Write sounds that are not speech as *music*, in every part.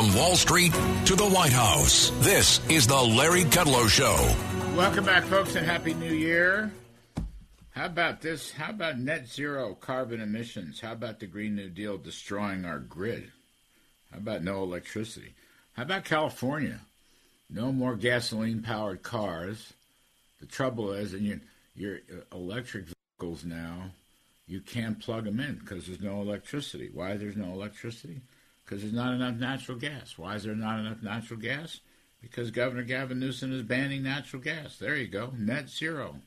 From Wall Street to the White House, this is the Larry Kudlow Show. Welcome back, folks, and Happy New Year. How about this? How about net zero carbon emissions? How about the Green New Deal destroying our grid? How about no electricity? How about California? No more gasoline powered cars. The trouble is, and your, your electric vehicles now, you can't plug them in because there's no electricity. Why there's no electricity? Because there's not enough natural gas. Why is there not enough natural gas? Because Governor Gavin Newsom is banning natural gas. There you go. Net zero.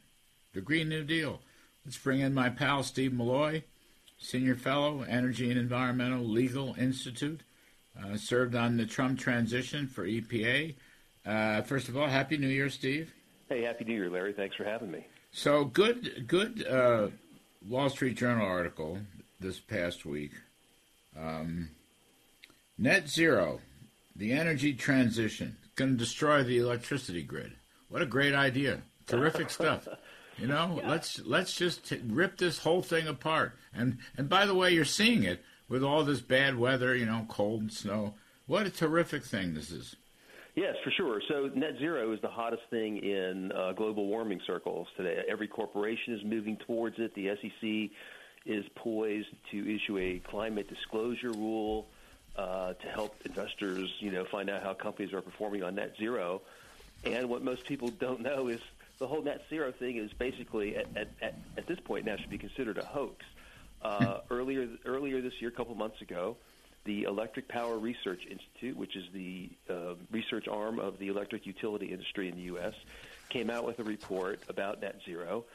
The Green New Deal. Let's bring in my pal Steve Milloy, Senior Fellow, Energy and Environmental Legal Institute. Uh, served on the Trump transition for EPA. Uh, first of all, Happy New Year, Steve. Hey, Happy New Year, Larry. Thanks for having me. So good, good uh, Wall Street Journal article this past week. Um, net zero, the energy transition, going to destroy the electricity grid. What a great idea! Terrific stuff. You know, *laughs* yeah. let's let's just t- rip this whole thing apart. And and by the way, you're seeing it with all this bad weather. You know, cold and snow. What a terrific thing this is. Yes, for sure. So net zero is the hottest thing in uh, global warming circles today. Every corporation is moving towards it. The SEC is poised to issue a climate disclosure rule uh, to help investors, you know, find out how companies are performing on net zero. And what most people don't know is the whole net zero thing is basically at, at, at, at this point now should be considered a hoax. Uh, earlier earlier this year, a couple months ago, the Electric Power Research Institute, which is the uh, research arm of the electric utility industry in the U.S., came out with a report about net zero.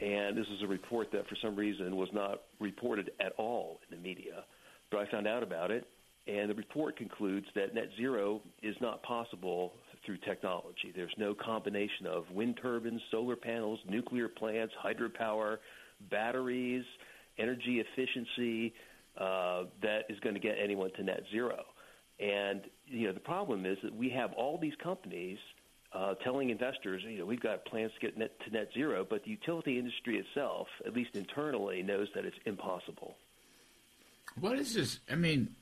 And this is a report that, for some reason, was not reported at all in the media. But I found out about it, and the report concludes that net zero is not possible through technology. There's no combination of wind turbines, solar panels, nuclear plants, hydropower, batteries, energy efficiency uh, that is going to get anyone to net zero. And you know the problem is that we have all these companies uh, telling investors, you know, we've got plans to get net, to net zero, but the utility industry itself, at least internally, knows that it's impossible. What is this? I mean,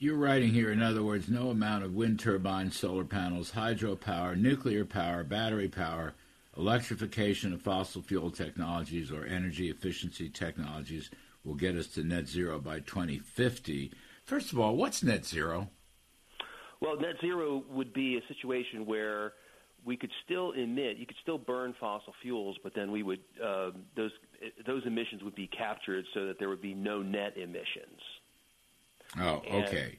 you're writing here, in other words, no amount of wind turbines, solar panels, hydropower, nuclear power, battery power, electrification of fossil fuel technologies, or energy efficiency technologies will get us to net zero by 2050. First of all, what's net zero? Well, net zero would be a situation where we could still emit, you could still burn fossil fuels, but then we would uh, those those emissions would be captured so that there would be no net emissions. Oh, okay.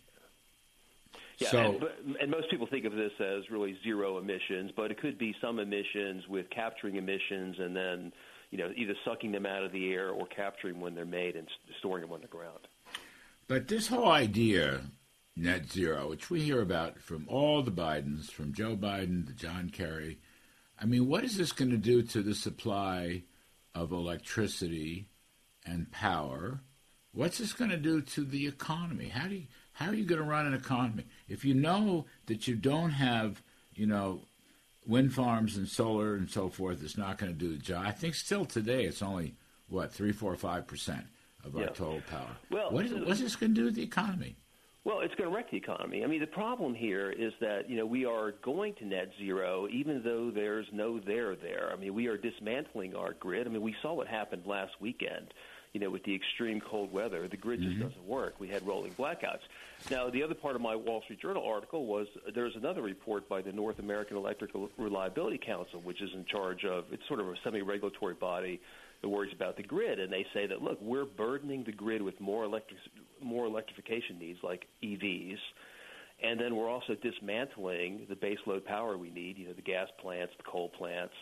yeah, so, and, and, most people think of this as really zero emissions, but it could be some emissions with capturing emissions and then you know, either sucking them out of the air or capturing when they're made and storing them on the ground. But this whole idea, net zero, which we hear about from all the Bidens, from Joe Biden to John Kerry, I mean, what is this going to do to the supply of electricity and power? What's this going to do to the economy? How do you, how are you going to run an economy if you know that you don't have, you know, wind farms and solar and so forth It's not going to do the job. I think still today it's only what three, four, five percent of our yeah. total power. Well, what is, what's this going to do to the economy? Well, it's going to wreck the economy. I mean, the problem here is that you know we are going to net zero, even though there's no there there. I mean, we are dismantling our grid. I mean, we saw what happened last weekend you know, with the extreme cold weather, the grid just mm-hmm. doesn't work. We had rolling blackouts. Now, the other part of my Wall Street Journal article was there's another report by the North American Electrical Reliability Council, which is in charge of it's sort of a semi-regulatory body that worries about the grid, and they say that look, we're burdening the grid with more electric more electrification needs like EVs. And then we're also dismantling the base load power we need, you know, the gas plants, the coal plants,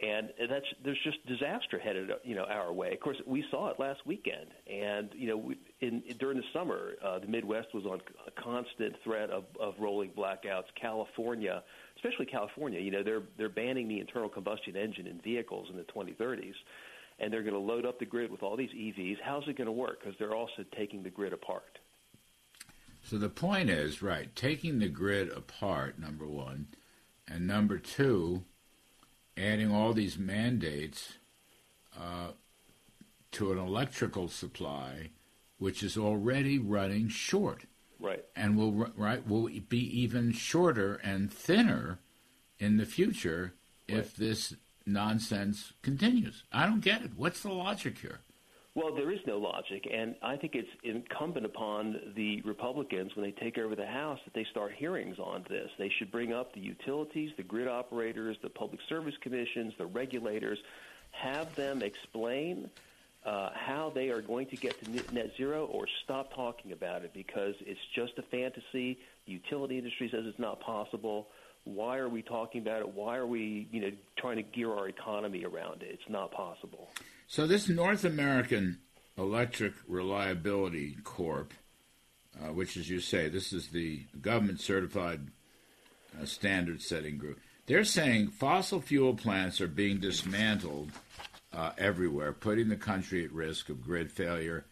and that's there's just disaster headed you know our way. Of course, we saw it last weekend, and you know we, in, during the summer, uh, the Midwest was on a constant threat of, of rolling blackouts. California, especially California, you know they're they're banning the internal combustion engine in vehicles in the 2030s, and they're going to load up the grid with all these EVs. How's it going to work? Because they're also taking the grid apart. So the point is, right, taking the grid apart, number one, and number two adding all these mandates uh, to an electrical supply which is already running short. Right. And will right will be even shorter and thinner in the future right. if this nonsense continues. I don't get it. What's the logic here? Well, there is no logic, and I think it's incumbent upon the Republicans when they take over the House that they start hearings on this. They should bring up the utilities, the grid operators, the public service commissions, the regulators, have them explain uh, how they are going to get to net zero or stop talking about it because it's just a fantasy. The utility industry says it's not possible. Why are we talking about it? Why are we, you know, trying to gear our economy around it? It's not possible. So this North American Electric Reliability Corp, uh, which, as you say, this is the government certified uh, standard setting group. They're saying fossil fuel plants are being dismantled uh, everywhere, putting the country at risk of grid failure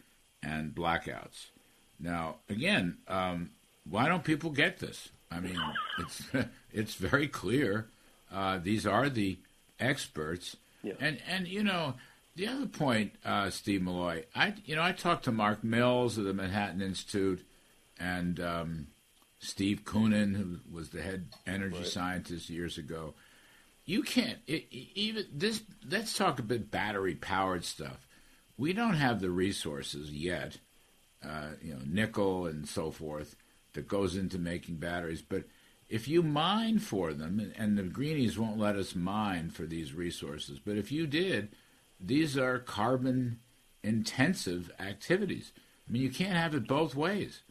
and blackouts. Now, again, um, why don't people get this? I mean, it's *laughs* it's very clear. Uh, these are the experts, yeah. and and you know the other point, uh, Steve Milloy. I you know I talked to Mark Mills of the Manhattan Institute and um, Steve Koonin, who was the head energy right. scientist years ago. You can't it, even this. Let's talk a bit battery powered stuff. We don't have the resources yet, uh, you know, nickel and so forth that goes into making batteries. But if you mine for them, and the greenies won't let us mine for these resources, but if you did, these are carbon intensive activities. I mean, you can't have it both ways.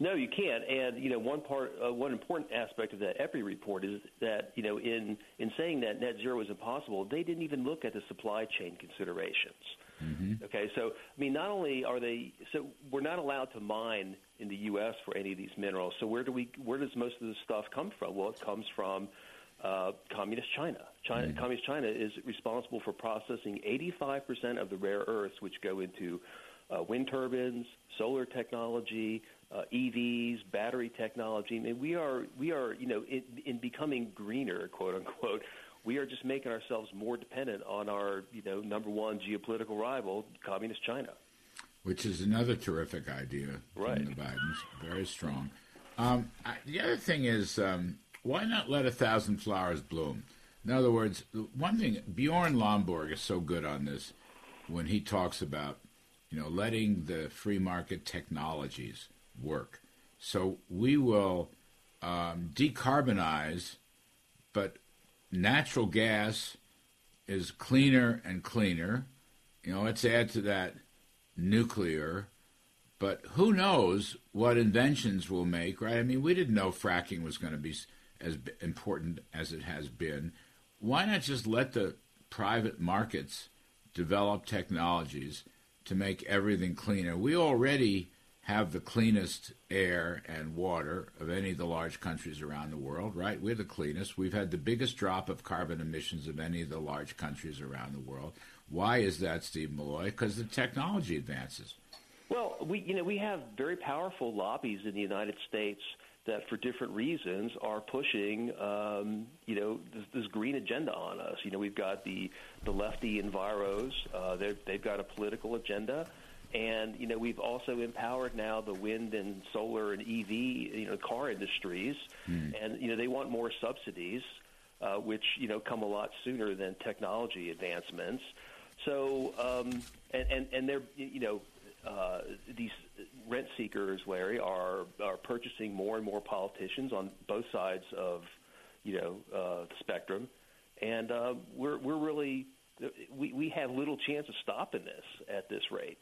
No, you can't. And you know, one part, uh, one important aspect of that EPRI report is that you know, in in saying that net zero is impossible, they didn't even look at the supply chain considerations. Mm-hmm. Okay, so I mean, not only are they, so we're not allowed to mine in the U.S. for any of these minerals. So where do we, where does most of this stuff come from? Well, it comes from uh, communist China. China mm-hmm. Communist China is responsible for processing 85% of the rare earths which go into uh, wind turbines, solar technology, uh, EVs, battery technology. I mean, we are we are you know in, in becoming greener, quote unquote. We are just making ourselves more dependent on our you know number one geopolitical rival, communist China. Which is another terrific idea right. from the Bidens, very strong. Um, I, the other thing is, um, why not let a thousand flowers bloom? In other words, one thing Bjorn Lomborg is so good on this when he talks about, you know, letting the free market technologies work. So we will um, decarbonize, but natural gas is cleaner and cleaner. You know, let's add to that nuclear. But who knows what inventions we'll make, right? I mean, we didn't know fracking was going to be as important as it has been, why not just let the private markets develop technologies to make everything cleaner? We already have the cleanest air and water of any of the large countries around the world, right? We're the cleanest. We've had the biggest drop of carbon emissions of any of the large countries around the world. Why is that, Steve Milloy? Because the technology advances. Well, we you know we have very powerful lobbies in the United States that for different reasons are pushing, um, you know, this, this, green agenda on us. You know, we've got the the lefty enviros; uh, they've got a political agenda, and you know, we've also empowered now the wind and solar and EV, you know, car industries, mm. and you know, they want more subsidies, uh, which you know come a lot sooner than technology advancements. So, um, and and and they're you know uh, these rent seekers, Larry, are are purchasing more and more politicians on both sides of you know uh, the spectrum, and uh, we're we're really we we have little chance of stopping this at this rate.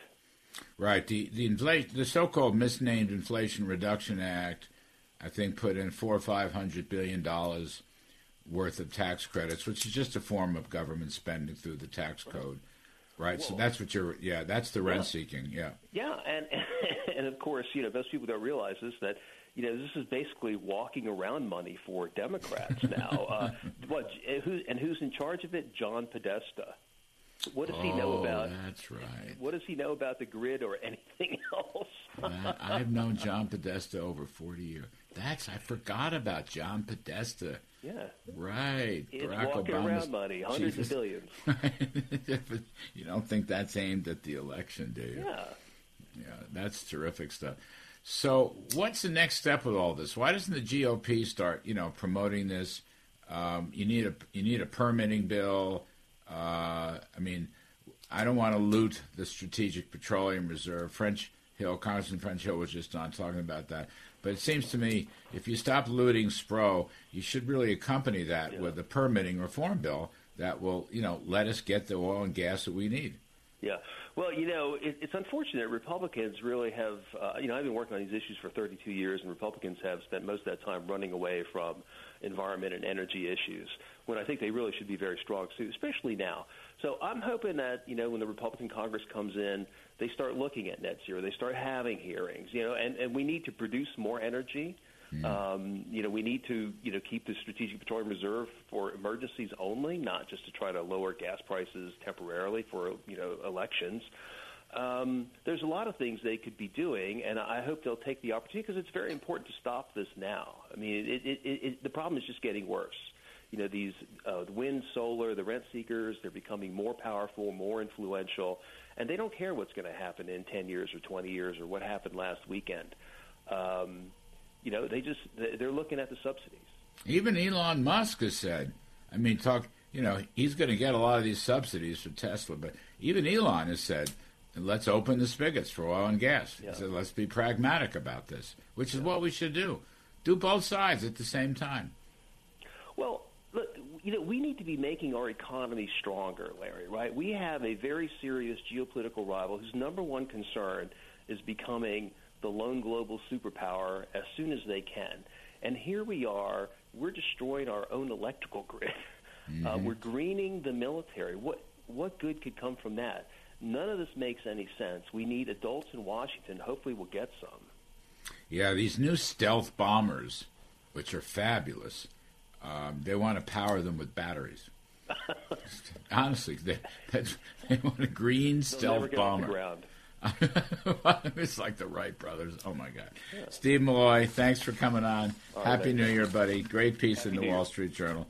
Right. The the inflation, the so-called misnamed Inflation Reduction Act, I think put in four or five hundred billion dollars worth of tax credits, which is just a form of government spending through the tax code, right? so that's what you're. Yeah, that's the rent seeking. Yeah. Yeah, and *laughs* and of course, you know, most people don't realize this that you know this is basically walking around money for Democrats *laughs* now. uh, what who and who's in charge of it? John Podesta. What does oh, he know oh, about? That's right. What does he know about the grid or anything *laughs* else? I've known John Podesta over forty years. That's I forgot about John Podesta. Yeah. Right. It's Barack walking Obama's around money, hundreds of billions. *laughs* *laughs* you don't think that's aimed at the election, do you? Yeah. Yeah, that's terrific stuff. So, what's the next step with all this? Why doesn't the GOP start, you know, promoting this? Um, you need a you need a permitting bill. Uh, I mean, I don't want to loot the Strategic Petroleum Reserve. French Hill, Congressman French Hill was just on talking about that. But it seems to me if you stop looting Spro, you should really accompany that yeah. with a permitting reform bill that will, you know, let us get the oil and gas that we need. Yeah. Well, you know, it, it's unfortunate. Republicans really have, uh, you know, I've been working on these issues for 32 years, and Republicans have spent most of that time running away from environment and energy issues when I think they really should be very strong especially now. So I'm hoping that, you know, when the Republican Congress comes in, they start looking at net zero. They start having hearings, you know, and, and we need to produce more energy. Mm. Um, you know, we need to, you know, keep the Strategic Petroleum Reserve for emergencies only, not just to try to lower gas prices temporarily for, you know, elections. Um, there's a lot of things they could be doing, and I hope they'll take the opportunity because it's very important to stop this now. I mean, it, it, it, it, the problem is just getting worse. You know, these uh, wind, solar, the rent seekers, they're becoming more powerful, more influential, and they don't care what's going to happen in 10 years or 20 years or what happened last weekend. Um, you know, they just they're looking at the subsidies. Even Elon Musk has said, I mean, talk. You know, he's going to get a lot of these subsidies for Tesla, but even Elon has said, let's open the spigots for oil and gas. Yeah. He said, let's be pragmatic about this, which is yeah. what we should do. Do both sides at the same time. You know, we need to be making our economy stronger, Larry. Right? We have a very serious geopolitical rival whose number one concern is becoming the lone global superpower as soon as they can. And here we are, we're destroying our own electrical grid. *laughs* Uh, mm-hmm. Uh, we're greening the military. What what good could come from that? None of this makes any sense. We need adults in Washington. Hopefully, we'll get some. Yeah, these new stealth bombers, which are fabulous, um, they want to power them with batteries. *laughs* Honestly, they, they want a green stealth bomber. *laughs* it's like the Wright brothers. Oh my God, yeah. Steve Milloy, thanks for coming on. All Happy right, New Year, buddy. Great piece Happy in the Wall Street Journal.